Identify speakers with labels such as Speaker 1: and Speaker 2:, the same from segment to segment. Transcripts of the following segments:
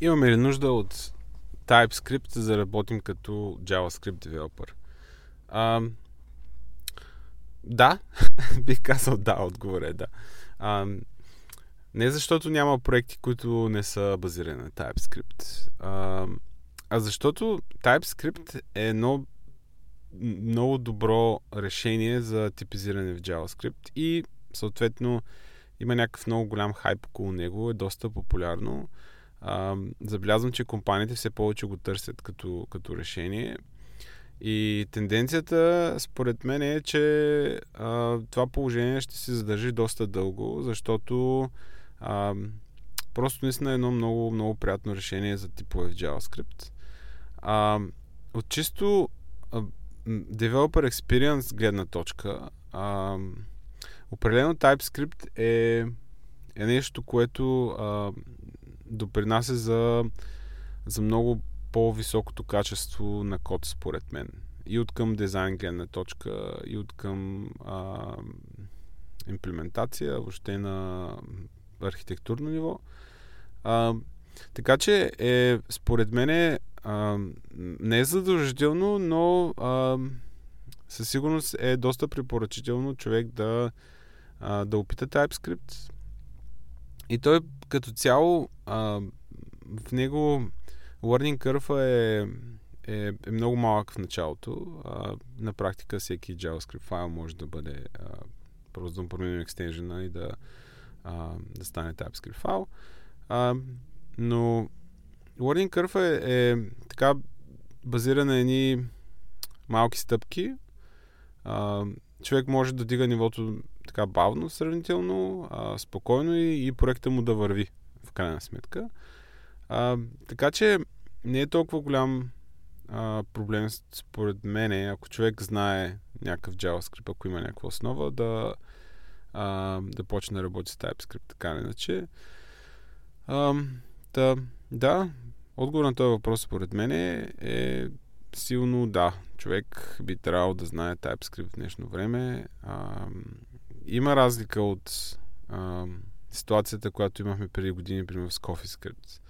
Speaker 1: имаме ли нужда от TypeScript, за да работим като JavaScript девелопър? А, да, бих казал да, отговор е да. А, не защото няма проекти, които не са базирани на TypeScript, а, а защото TypeScript е едно много добро решение за типизиране в JavaScript и съответно има някакъв много голям хайп около него, е доста популярно. А, забелязвам, че компаниите все повече го търсят като, като решение. И тенденцията, според мен, е, че а, това положение ще се задържи доста дълго, защото а, просто наистина е едно много, много приятно решение за типове в JavaScript. А, от чисто а, developer experience гледна точка, а, определено TypeScript е, е нещо, което а, допринася за, за много по-високото качество на код, според мен. И от към дизайн гледна точка, и от към а, имплементация, въобще на архитектурно ниво. А, така че, е, според мен, е, а, не е задължително, но а, със сигурност е доста препоръчително човек да, а, да опита TypeScript. И той като цяло а, в него learning curve е, е, е много малък в началото. А, на практика всеки JavaScript файл може да бъде а, просто да променим екстенжена и да, а, да стане TypeScript файл. А, но learning curve е, е така базиран на едни малки стъпки. А, човек може да дига нивото така бавно, сравнително, а, спокойно и, и проекта му да върви в крайна сметка. А, така че не е толкова голям а, проблем според мен, ако човек знае някакъв JavaScript, ако има някаква основа, да, а, да почне да работи с TypeScript, така или иначе. А, да, да, отговор на този въпрос според мен е, силно да. Човек би трябвало да знае TypeScript в днешно време. А, има разлика от а, ситуацията, която имахме преди години, примерно с CoffeeScript.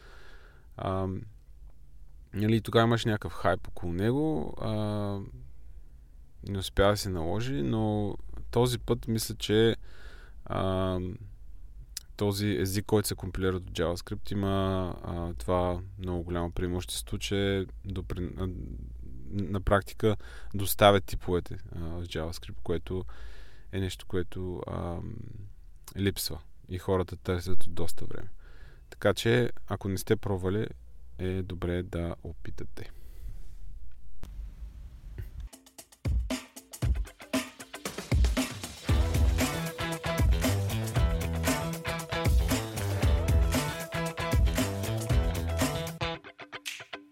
Speaker 1: Нали, тогава имаш някакъв хайп около него. А, не успя да се наложи, но този път мисля, че а, този език, който се компилира от JavaScript, има а, това много голямо преимущество, че допри... на практика доставя типовете а, в JavaScript, което е нещо, което а, липсва и хората търсят от доста време. Така че, ако не сте пробвали, е добре да опитате.